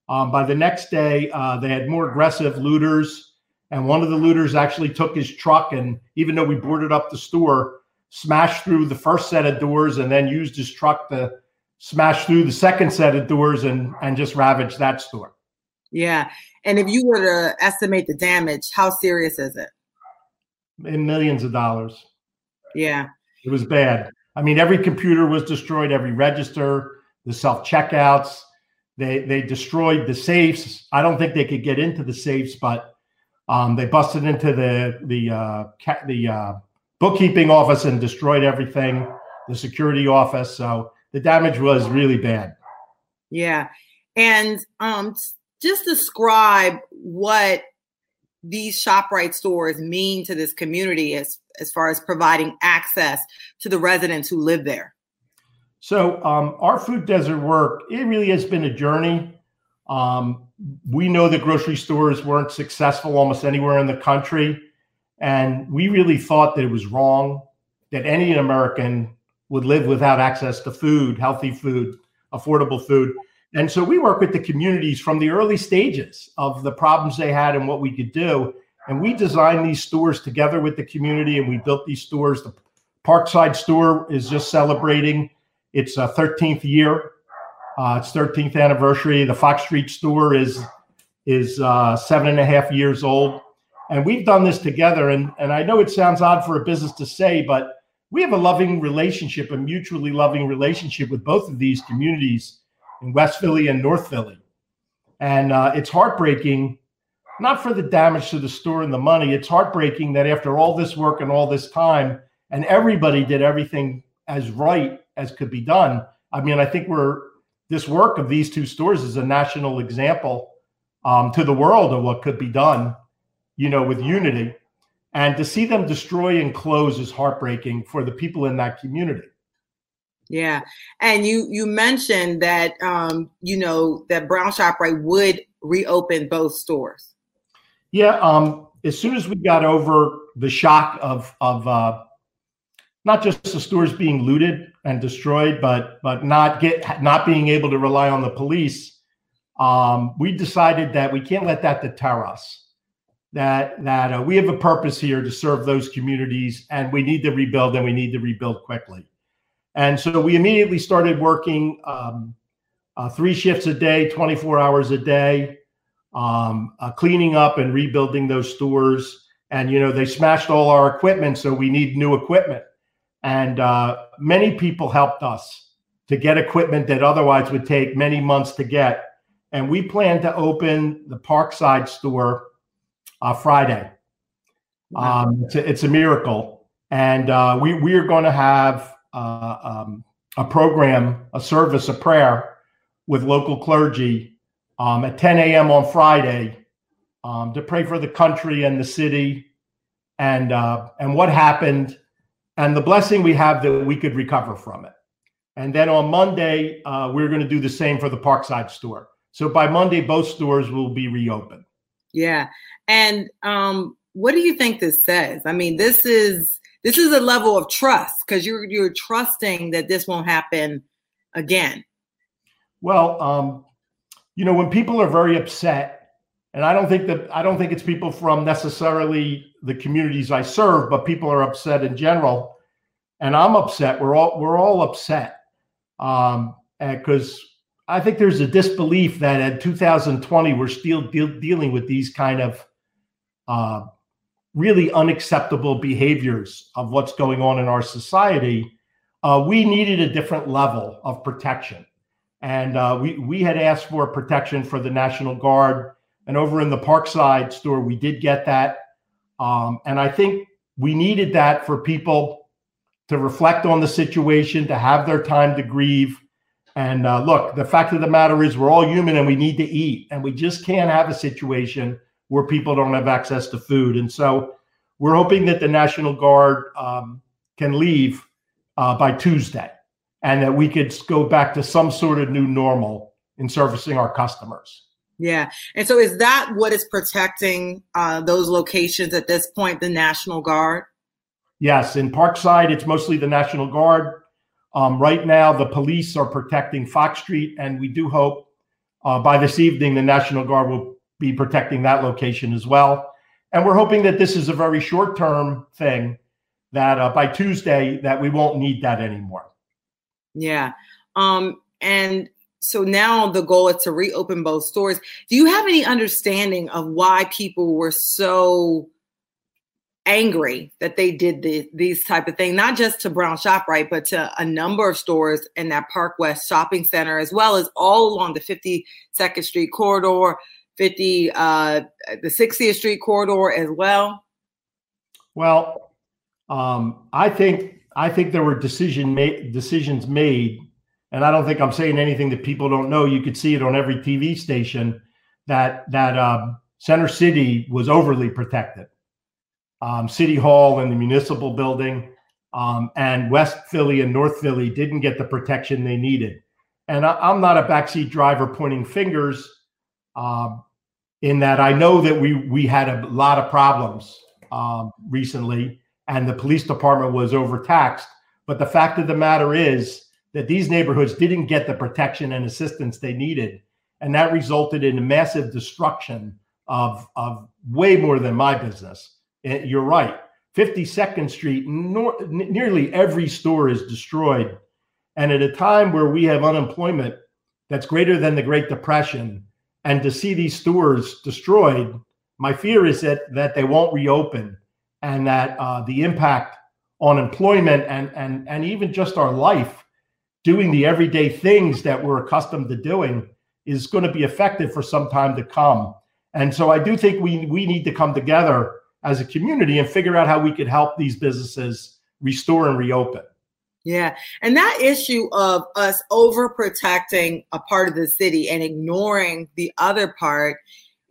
Um, by the next day, uh, they had more aggressive looters. And one of the looters actually took his truck and, even though we boarded up the store, smashed through the first set of doors and then used his truck to smash through the second set of doors and, and just ravage that store. Yeah. And if you were to estimate the damage, how serious is it? In millions of dollars. Yeah. It was bad. I mean, every computer was destroyed, every register, the self checkouts. They they destroyed the safes. I don't think they could get into the safes, but um, they busted into the the uh, ca- the uh, bookkeeping office and destroyed everything. The security office. So the damage was really bad. Yeah, and um, just describe what these ShopRite stores mean to this community as, as far as providing access to the residents who live there. So um, our food desert work, it really has been a journey. Um, we know that grocery stores weren't successful almost anywhere in the country. And we really thought that it was wrong that any American would live without access to food, healthy food, affordable food. And so we work with the communities from the early stages of the problems they had and what we could do. And we designed these stores together with the community and we built these stores. The Parkside store is just celebrating its uh, 13th year. Uh, its 13th anniversary. The Fox Street store is is uh, seven and a half years old, and we've done this together. And and I know it sounds odd for a business to say, but we have a loving relationship, a mutually loving relationship with both of these communities in West Philly and North Philly. And uh, it's heartbreaking, not for the damage to the store and the money. It's heartbreaking that after all this work and all this time, and everybody did everything as right as could be done. I mean, I think we're this work of these two stores is a national example um, to the world of what could be done, you know, with unity. And to see them destroy and close is heartbreaking for the people in that community. Yeah, and you you mentioned that um, you know that Brown ShopRite would reopen both stores. Yeah, um, as soon as we got over the shock of of uh, not just the stores being looted and destroyed, but but not get not being able to rely on the police, um, we decided that we can't let that deter us. That that uh, we have a purpose here to serve those communities, and we need to rebuild, and we need to rebuild quickly. And so we immediately started working um, uh, three shifts a day, 24 hours a day, um, uh, cleaning up and rebuilding those stores. And you know they smashed all our equipment, so we need new equipment. And uh, many people helped us to get equipment that otherwise would take many months to get. And we plan to open the Parkside store uh, Friday. Um, it's, a, it's, a, miracle. And uh, we, we are going to have uh, um, a program, a service, a prayer with local clergy um, at 10 a.m. on Friday um, to pray for the country and the city and uh, and what happened and the blessing we have that we could recover from it. And then on Monday, uh, we're going to do the same for the Parkside store. So by Monday, both stores will be reopened. Yeah. And um, what do you think this says? I mean, this is this is a level of trust because you're you're trusting that this won't happen again. Well, um, you know, when people are very upset, and I don't think that I don't think it's people from necessarily the communities I serve, but people are upset in general, and I'm upset. We're all we're all upset um, because I think there's a disbelief that in 2020 we're still deal, dealing with these kind of uh, really unacceptable behaviors of what's going on in our society. Uh, we needed a different level of protection, and uh, we we had asked for protection for the National Guard And over in the Parkside store, we did get that. Um, and I think we needed that for people to reflect on the situation, to have their time to grieve. And uh, look, the fact of the matter is, we're all human and we need to eat. And we just can't have a situation where people don't have access to food. And so we're hoping that the National Guard um, can leave uh, by Tuesday and that we could go back to some sort of new normal in servicing our customers. Yeah. And so is that what is protecting uh, those locations at this point, the National Guard? Yes. In Parkside, it's mostly the National Guard. Um, right now, the police are protecting Fox Street, and we do hope uh, by this evening the National Guard will be protecting that location as well. And we're hoping that this is a very short term thing, that uh, by Tuesday that we won't need that anymore. Yeah. Um, and so now the goal is to reopen both stores. Do you have any understanding of why people were so angry that they did the, these type of things, not just to Brown ShopRite, but to a number of stores in that Park West shopping center, as well as all along the 52nd Street corridor, 50, uh, the 60th Street corridor as well? Well, um, I think I think there were decision made decisions made, and I don't think I'm saying anything that people don't know. You could see it on every TV station that that um, Center City was overly protected. Um, City Hall and the municipal building, um, and West Philly and North Philly didn't get the protection they needed. And I, am not a backseat driver pointing fingers. Um, in that I know that we we had a lot of problems um, recently and the police department was overtaxed. But the fact of the matter is that these neighborhoods didn't get the protection and assistance they needed. And that resulted in a massive destruction of, of way more than my business. And you're right. 52nd Street, nor, nearly every store is destroyed. And at a time where we have unemployment that's greater than the Great Depression, and to see these stores destroyed, my fear is that, that they won't reopen and that uh, the impact on employment and and and even just our life doing the everyday things that we're accustomed to doing is going to be effective for some time to come and so i do think we we need to come together as a community and figure out how we could help these businesses restore and reopen yeah. And that issue of us overprotecting a part of the city and ignoring the other part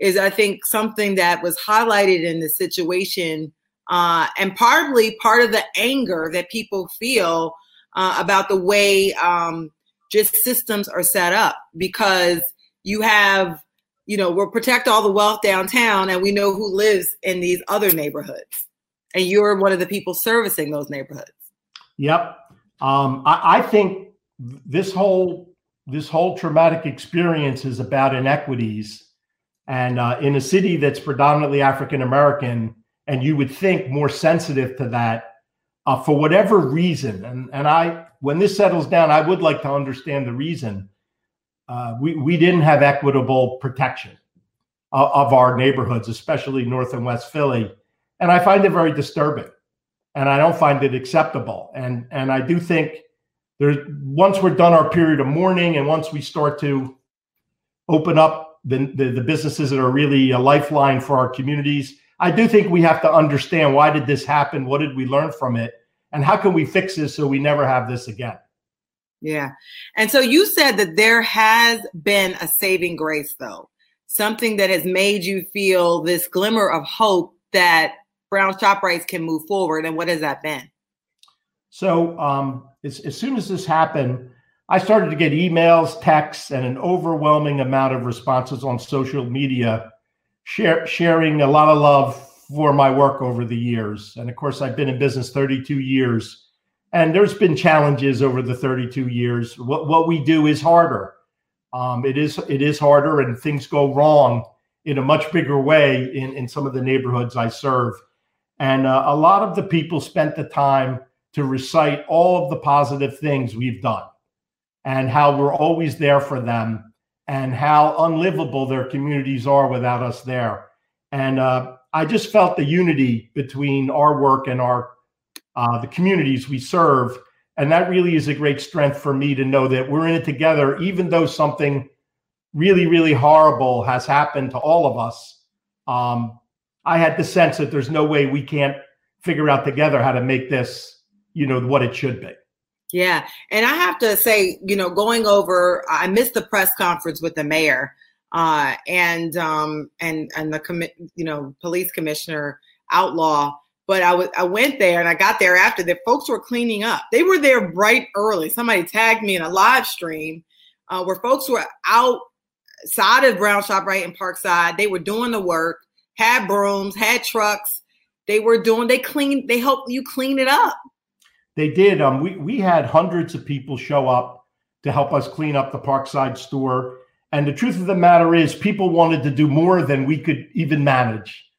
is, I think, something that was highlighted in the situation uh, and partly part of the anger that people feel uh, about the way um, just systems are set up because you have you know we'll protect all the wealth downtown and we know who lives in these other neighborhoods. And you're one of the people servicing those neighborhoods. Yep. Um, I, I think this whole this whole traumatic experience is about inequities. And uh, in a city that's predominantly african american and you would think more sensitive to that uh, for whatever reason. And and I, when this settles down, I would like to understand the reason. Uh, we we didn't have equitable protection of, of our neighborhoods, especially North and West Philly, and I find it very disturbing, and I don't find it acceptable. And and I do think there's once we're done our period of mourning, and once we start to open up the, the, the businesses that are really a lifeline for our communities I do think we have to understand why did this happen? What did we learn from it? And how can we fix this so we never have this again? Yeah. And so you said that there has been a saving grace, though, something that has made you feel this glimmer of hope that Brown ShopRites can move forward. And what has that been? So, um, as, as soon as this happened, I started to get emails, texts, and an overwhelming amount of responses on social media share, sharing a lot of love for my work over the years. And of course, I've been in business 32 years, and there's been challenges over the 32 years. What what we do is harder. Um, it is it is harder, and things go wrong in a much bigger way in in some of the neighborhoods I serve. And uh, a lot of the people spent the time to recite all of the positive things we've done and how we're always there for them and how unlivable their communities are without us there. And uh, I just felt the unity between our work and our uh, the communities we serve, and that really is a great strength for me to know that we're in it together, even though something really, really horrible has happened to all of us, um, I had the sense that there's no way we can't figure out together how to make this, you know, what it should be. Yeah. And I have to say, you know, going over, I missed the press conference with the mayor uh, and um, and and the commi- you know police commissioner Outlaw. But I was I went there and I got there after the folks were cleaning up. They were there bright early. Somebody tagged me in a live stream uh, where folks were outside of Brown ShopRite in Parkside. They were doing the work, had brooms, had trucks. They were doing. They cleaned. They helped you clean it up. They did. Um, we we had hundreds of people show up to help us clean up the Parkside store. And the truth of the matter is, people wanted to do more than we could even manage.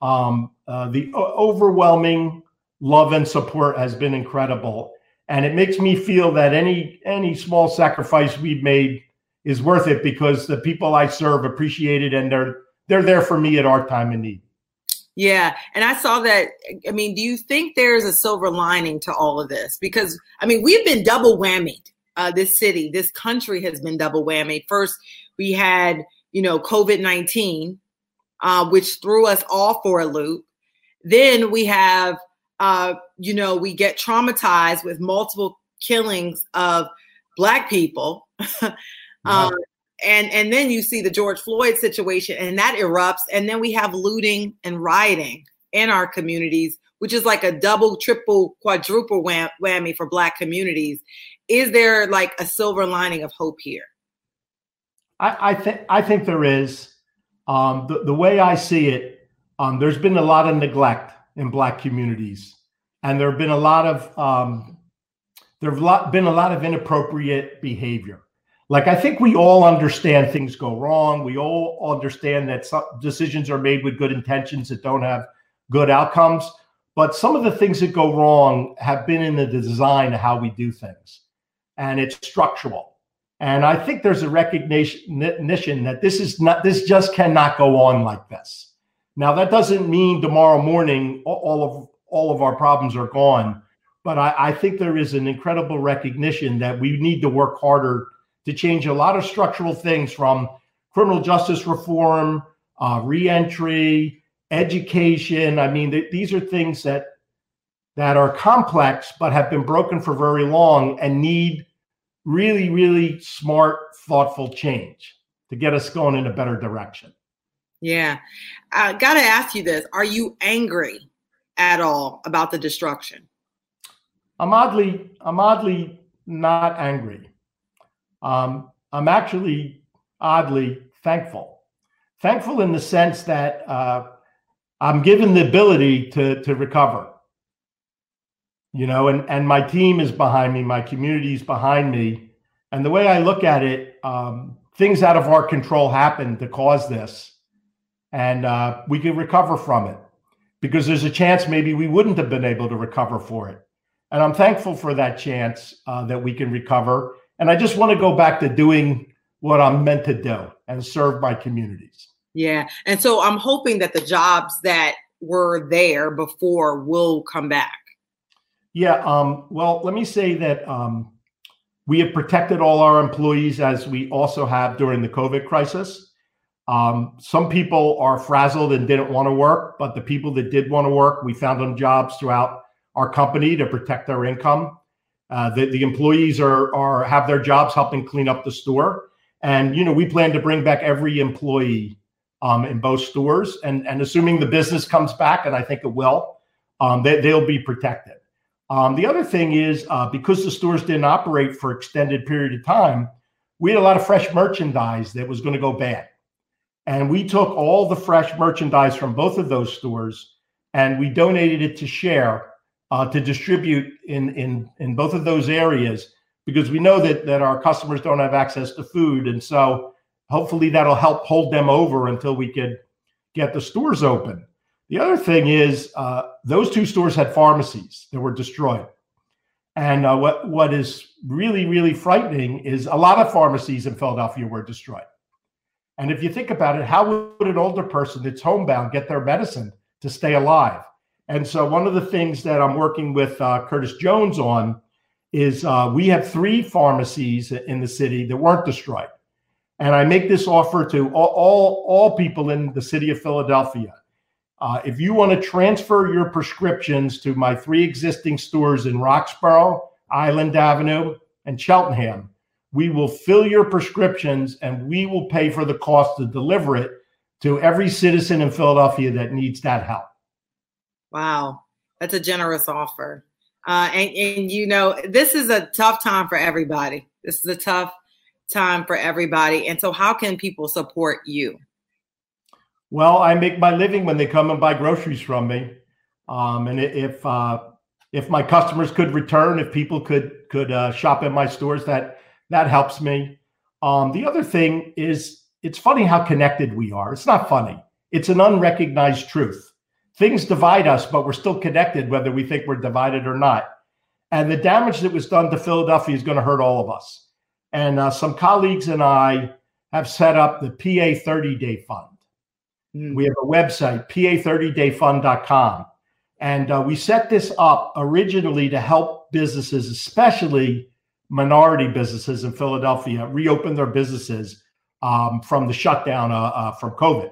Um, uh, the overwhelming love and support has been incredible, and it makes me feel that any any small sacrifice we've made is worth it because the people I serve appreciate it, and they're they're there for me at our time of need. Yeah, and I saw that. I mean, do you think there's a silver lining to all of this? Because I mean, we've been double whammied. Uh, this city, this country has been double whammy. First, we had, you know, COVID 19, uh, which threw us all for a loop. Then we have, uh, you know, we get traumatized with multiple killings of Black people. um, and and then you see the George Floyd situation, and that erupts, and then we have looting and rioting in our communities, which is like a double, triple, quadruple wham- whammy for Black communities. Is there like a silver lining of hope here? I, I think I think there is. Um, the, the way I see it, um, there's been a lot of neglect in Black communities, and there have been a lot of um, there have been a lot of inappropriate behavior. Like I think we all understand things go wrong. We all understand that some decisions are made with good intentions that don't have good outcomes. But some of the things that go wrong have been in the design of how we do things, and it's structural. And I think there's a recognition that this is not, this just cannot go on like this. Now, that doesn't mean tomorrow morning all of all of our problems are gone, but I, I think there is an incredible recognition that we need to work harder to change a lot of structural things from criminal justice reform, uh, reentry, education. I mean, th- these are things that that are complex but have been broken for very long and need really, really smart, thoughtful change to get us going in a better direction. Yeah. I got to ask you this Are you angry at all about the destruction? I'm oddly, I'm oddly not angry. Um, I'm actually oddly thankful. Thankful in the sense that uh, I'm given the ability to, to recover. You know, and and my team is behind me, my community is behind me, and the way I look at it, um, things out of our control happen to cause this, and uh, we can recover from it because there's a chance maybe we wouldn't have been able to recover for it, and I'm thankful for that chance uh, that we can recover, and I just want to go back to doing what I'm meant to do and serve my communities. Yeah, and so I'm hoping that the jobs that were there before will come back yeah. Um, well, let me say that um, we have protected all our employees as we also have during the COVID crisis. Um, some people are frazzled and didn't want to work, but the people that did want to work, we found them jobs throughout our company to protect their income. Uh, the, the employees are, are have their jobs helping clean up the store, and you know we plan to bring back every employee um, in both stores, and and assuming the business comes back, and I think it will, um, they, they'll be protected. Um, the other thing is uh, because the stores didn't operate for extended period of time, we had a lot of fresh merchandise that was going to go bad. And we took all the fresh merchandise from both of those stores and we donated it to share uh, to distribute in, in, in both of those areas because we know that, that our customers don't have access to food. And so hopefully that'll help hold them over until we could get the stores open. The other thing is uh, those two stores had pharmacies that were destroyed. And uh, what what is really really frightening is a lot of pharmacies in Philadelphia were destroyed. And if you think about it, how would an older person that's homebound get their medicine to stay alive? And so one of the things that I'm working with uh, Curtis Jones on is uh, we have three pharmacies in the city that weren't destroyed. And I make this offer to all, all, all people in the city of Philadelphia. Uh, if you want to transfer your prescriptions to my three existing stores in Roxborough, Island Avenue, and Cheltenham, we will fill your prescriptions and we will pay for the cost to deliver it to every citizen in Philadelphia that needs that help. Wow, that's a generous offer. Uh, and, and you know, this is a tough time for everybody. This is a tough time for everybody. And so, how can people support you? Well, I make my living when they come and buy groceries from me. Um, and if uh, if my customers could return, if people could could uh, shop in my stores, that that helps me. Um, the other thing is, it's funny how connected we are. It's not funny. It's an unrecognized truth. Things divide us, but we're still connected, whether we think we're divided or not. And the damage that was done to Philadelphia is going to hurt all of us. And uh, some colleagues and I have set up the PA 30 Day Fund. Mm. We have a website, pa30dayfund.com. And uh, we set this up originally to help businesses, especially minority businesses in Philadelphia, reopen their businesses um, from the shutdown uh, uh, from COVID.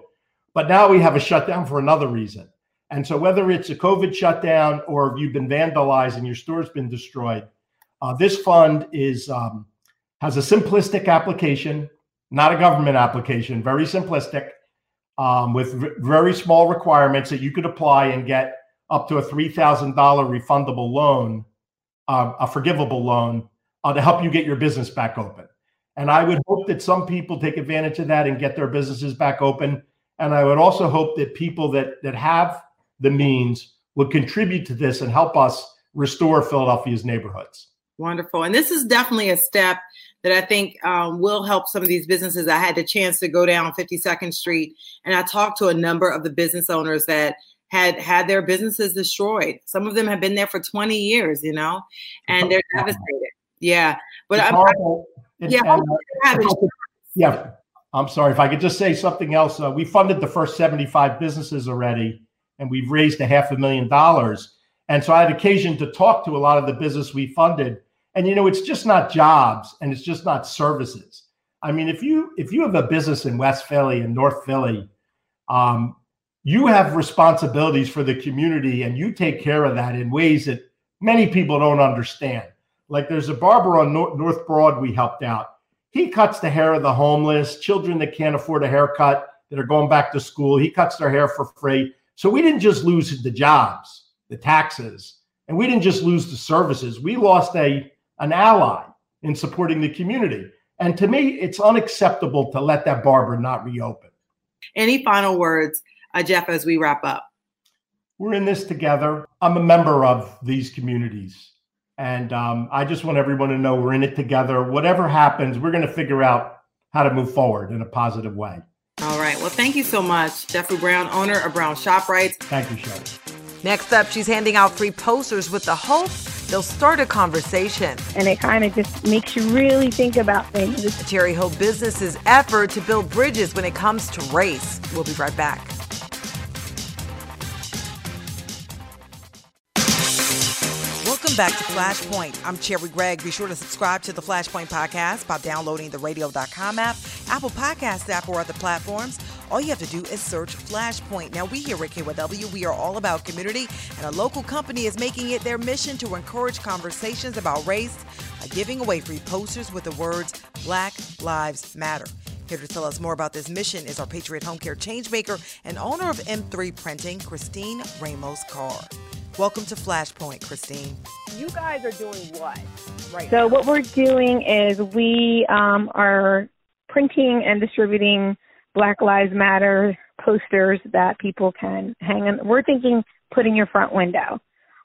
But now we have a shutdown for another reason. And so, whether it's a COVID shutdown or you've been vandalized and your store's been destroyed, uh, this fund is um, has a simplistic application, not a government application, very simplistic, um, with very small requirements that you could apply and get up to a three thousand dollar refundable loan, uh, a forgivable loan, uh, to help you get your business back open. And I would hope that some people take advantage of that and get their businesses back open. And I would also hope that people that that have the means would contribute to this and help us restore Philadelphia's neighborhoods. Wonderful. And this is definitely a step that I think um, will help some of these businesses. I had the chance to go down 52nd Street and I talked to a number of the business owners that had had their businesses destroyed. Some of them have been there for 20 years, you know, and they're devastated. Yeah. But I'm, yeah, and, uh, yeah. I'm sorry if I could just say something else. Uh, we funded the first 75 businesses already and we've raised a half a million dollars. And so I had occasion to talk to a lot of the business we funded. And you know, it's just not jobs and it's just not services. I mean, if you if you have a business in West Philly and North Philly, um, you have responsibilities for the community and you take care of that in ways that many people don't understand. Like there's a barber on North Broad we helped out. He cuts the hair of the homeless, children that can't afford a haircut that are going back to school. He cuts their hair for free. So we didn't just lose the jobs, the taxes, and we didn't just lose the services. We lost a an ally in supporting the community. And to me, it's unacceptable to let that barber not reopen. Any final words, uh, Jeff, as we wrap up? We're in this together. I'm a member of these communities. And um, I just want everyone to know we're in it together. Whatever happens, we're going to figure out how to move forward in a positive way. All right. Well, thank you so much, Jeffrey Brown, owner of Brown ShopRites. Thank you, Shelly. Next up, she's handing out free posters with the hope they'll start a conversation. And it kind of just makes you really think about things. Cherry Hill Business's effort to build bridges when it comes to race. We'll be right back. Welcome back to Flashpoint. I'm Cherri Gregg. Be sure to subscribe to the Flashpoint podcast by downloading the radio.com app, Apple Podcast app, or other platforms. All you have to do is search Flashpoint. Now, we here at KYW, we are all about community, and a local company is making it their mission to encourage conversations about race by giving away free posters with the words Black Lives Matter. Here to tell us more about this mission is our Patriot Home Care changemaker and owner of M3 Printing, Christine Ramos Carr. Welcome to Flashpoint, Christine. You guys are doing what right So, now? what we're doing is we um, are printing and distributing Black Lives Matter posters that people can hang in. We're thinking put in your front window.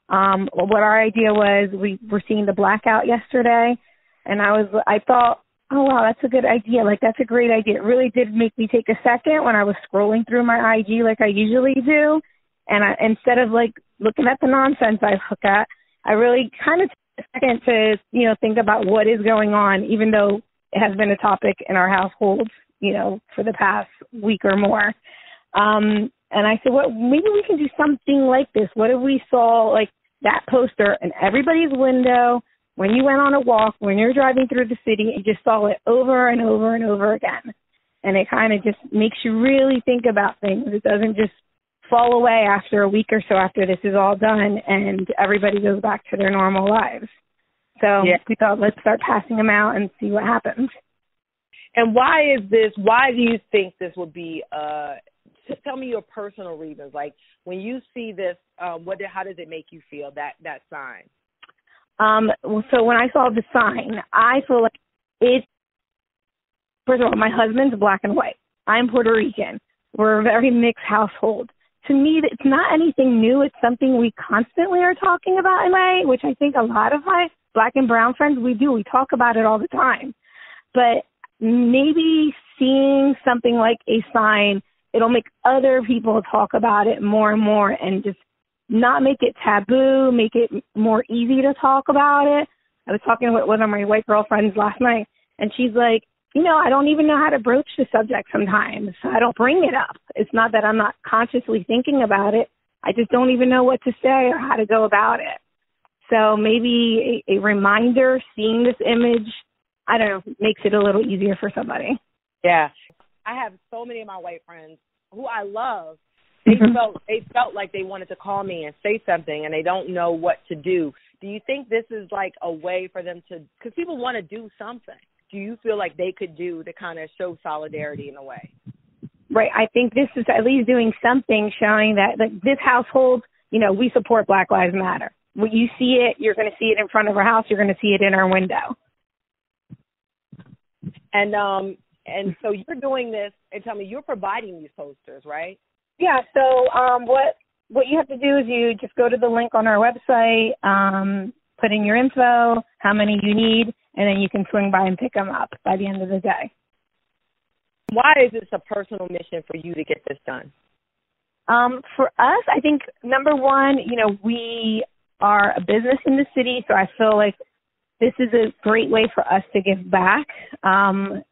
Um, what our idea was, we were seeing the blackout yesterday, and I was, I thought, oh wow, that's a good idea. Like that's a great idea. It really did make me take a second when I was scrolling through my IG like I usually do, and I, instead of like looking at the nonsense I look at, I really kind of took a second to, you know, think about what is going on, even though it has been a topic in our household, you know, for the past week or more. Um, and I said, well, maybe we can do something like this. What if we saw like that poster in everybody's window when you went on a walk, when you're driving through the city, you just saw it over and over and over again. And it kind of just makes you really think about things. It doesn't just fall away after a week or so after this is all done and everybody goes back to their normal lives. So yeah. we thought let's start passing them out and see what happens. And why is this? Why do you think this would be? uh Just tell me your personal reasons. Like when you see this, um, what? How does it make you feel? That that sign. Um. So when I saw the sign, I feel like it. First of all, my husband's black and white. I'm Puerto Rican. We're a very mixed household. To me, it's not anything new. It's something we constantly are talking about in LA, which I think a lot of my black and brown friends we do. We talk about it all the time. But maybe seeing something like a sign, it'll make other people talk about it more and more and just not make it taboo, make it more easy to talk about it. I was talking with one of my white girlfriends last night and she's like, you know, I don't even know how to broach the subject sometimes. I don't bring it up. It's not that I'm not consciously thinking about it. I just don't even know what to say or how to go about it. So maybe a, a reminder, seeing this image, I don't know, makes it a little easier for somebody. Yeah. I have so many of my white friends who I love. They mm-hmm. felt they felt like they wanted to call me and say something and they don't know what to do. Do you think this is like a way for them to cuz people want to do something. Do you feel like they could do to kind of show solidarity in a way? Right. I think this is at least doing something showing that like this household, you know, we support Black Lives Matter. When you see it, you're going to see it in front of our house, you're going to see it in our window. And um and so you're doing this and tell me you're providing these posters, right? Yeah, so um what what you have to do is you just go to the link on our website, um, put in your info, how many you need, and then you can swing by and pick them up by the end of the day. Why is this a personal mission for you to get this done? Um, for us, I think number one, you know, we are a business in the city, so I feel like this is a great way for us to give back. Um,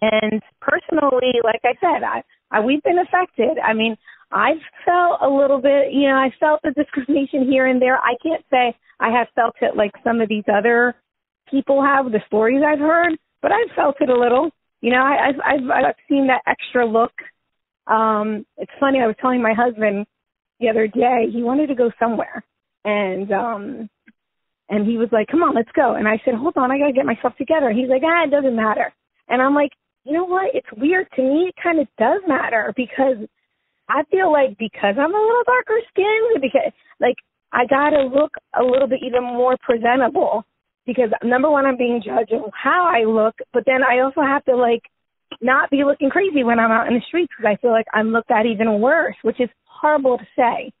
and personally, like I said, I, I we've been affected. I mean, I've felt a little bit, you know, I felt the discrimination here and there. I can't say I have felt it like some of these other people have, the stories I've heard, but I've felt it a little. You know, I, I've, I've I've seen that extra look. Um, it's funny. I was telling my husband the other day he wanted to go somewhere, and um, and he was like, "Come on, let's go." And I said, "Hold on, I gotta get myself together." He's like, "Ah, it doesn't matter." And I'm like, you know what? It's weird to me. It kind of does matter because I feel like because I'm a little darker skinned, because like I gotta look a little bit even more presentable because number one, I'm being judged on how I look, but then I also have to like not be looking crazy when I'm out in the streets because I feel like I'm looked at even worse, which is horrible to say.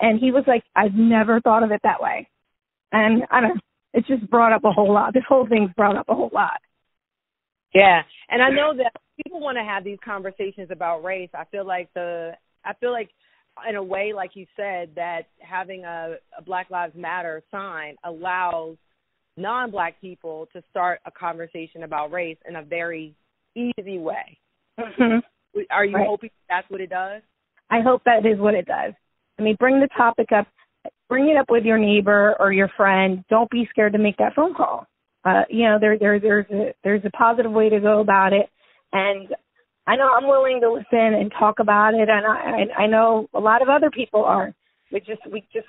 And he was like, I've never thought of it that way. And I don't know, it's just brought up a whole lot. This whole thing's brought up a whole lot. Yeah. And I know that people want to have these conversations about race. I feel like the I feel like in a way like you said that having a, a Black Lives Matter sign allows non-black people to start a conversation about race in a very easy way. Mm-hmm. Are you right. hoping that's what it does? I hope that is what it does. I mean, bring the topic up, bring it up with your neighbor or your friend. Don't be scared to make that phone call. Uh, you know, there, there, there's a, there's a positive way to go about it, and I know I'm willing to listen and talk about it, and I, I know a lot of other people are. We just, we just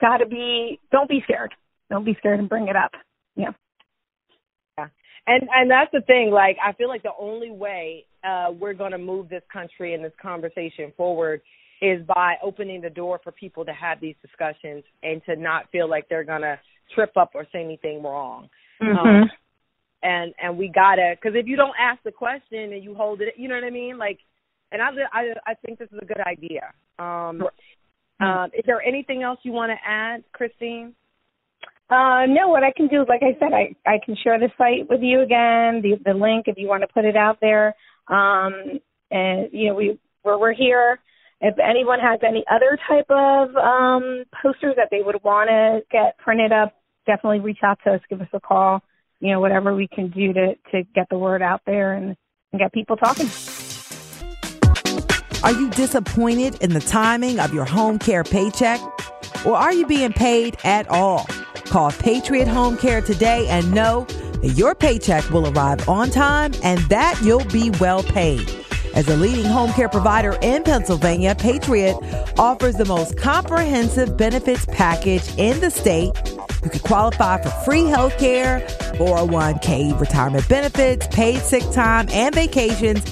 got to be. Don't be scared. Don't be scared and bring it up. Yeah. Yeah. And and that's the thing. Like I feel like the only way uh, we're going to move this country and this conversation forward is by opening the door for people to have these discussions and to not feel like they're going to trip up or say anything wrong. Mm-hmm. Um, and and we gotta because if you don't ask the question and you hold it, you know what I mean. Like, and I I I think this is a good idea. Um, um, is there anything else you want to add, Christine? Uh, no, what I can do, like I said, I, I can share the site with you again, the, the link if you want to put it out there. Um, and, you know, we, we're, we're here. If anyone has any other type of, um, posters that they would want to get printed up, definitely reach out to us, give us a call, you know, whatever we can do to, to get the word out there and, and get people talking. Are you disappointed in the timing of your home care paycheck? Or are you being paid at all? Call Patriot Home Care today and know that your paycheck will arrive on time and that you'll be well paid. As a leading home care provider in Pennsylvania, Patriot offers the most comprehensive benefits package in the state. You can qualify for free health care, 401k retirement benefits, paid sick time, and vacations,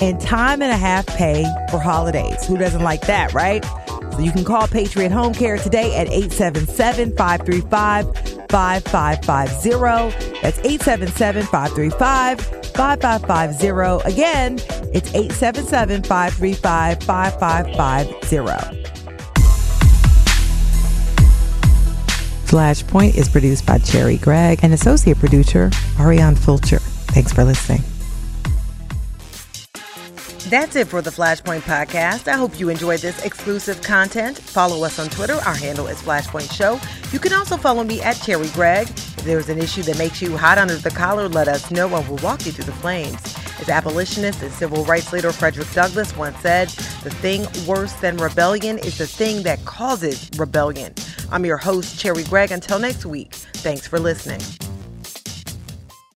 and time and a half pay for holidays. Who doesn't like that, right? So you can call Patriot Home Care today at 877 535 5550. That's 877 535 5550. Again, it's 877 535 5550. Flashpoint is produced by Cherri Gregg and associate producer Ariane Fulcher. Thanks for listening. That's it for the Flashpoint podcast. I hope you enjoyed this exclusive content. Follow us on Twitter. Our handle is Flashpoint Show. You can also follow me at Cherri Gregg. If there's an issue that makes you hot under the collar, let us know and we'll walk you through the flames. As abolitionist and civil rights leader Frederick Douglass once said, the thing worse than rebellion is the thing that causes rebellion. I'm your host, Cherri Gregg. Until next week, thanks for listening.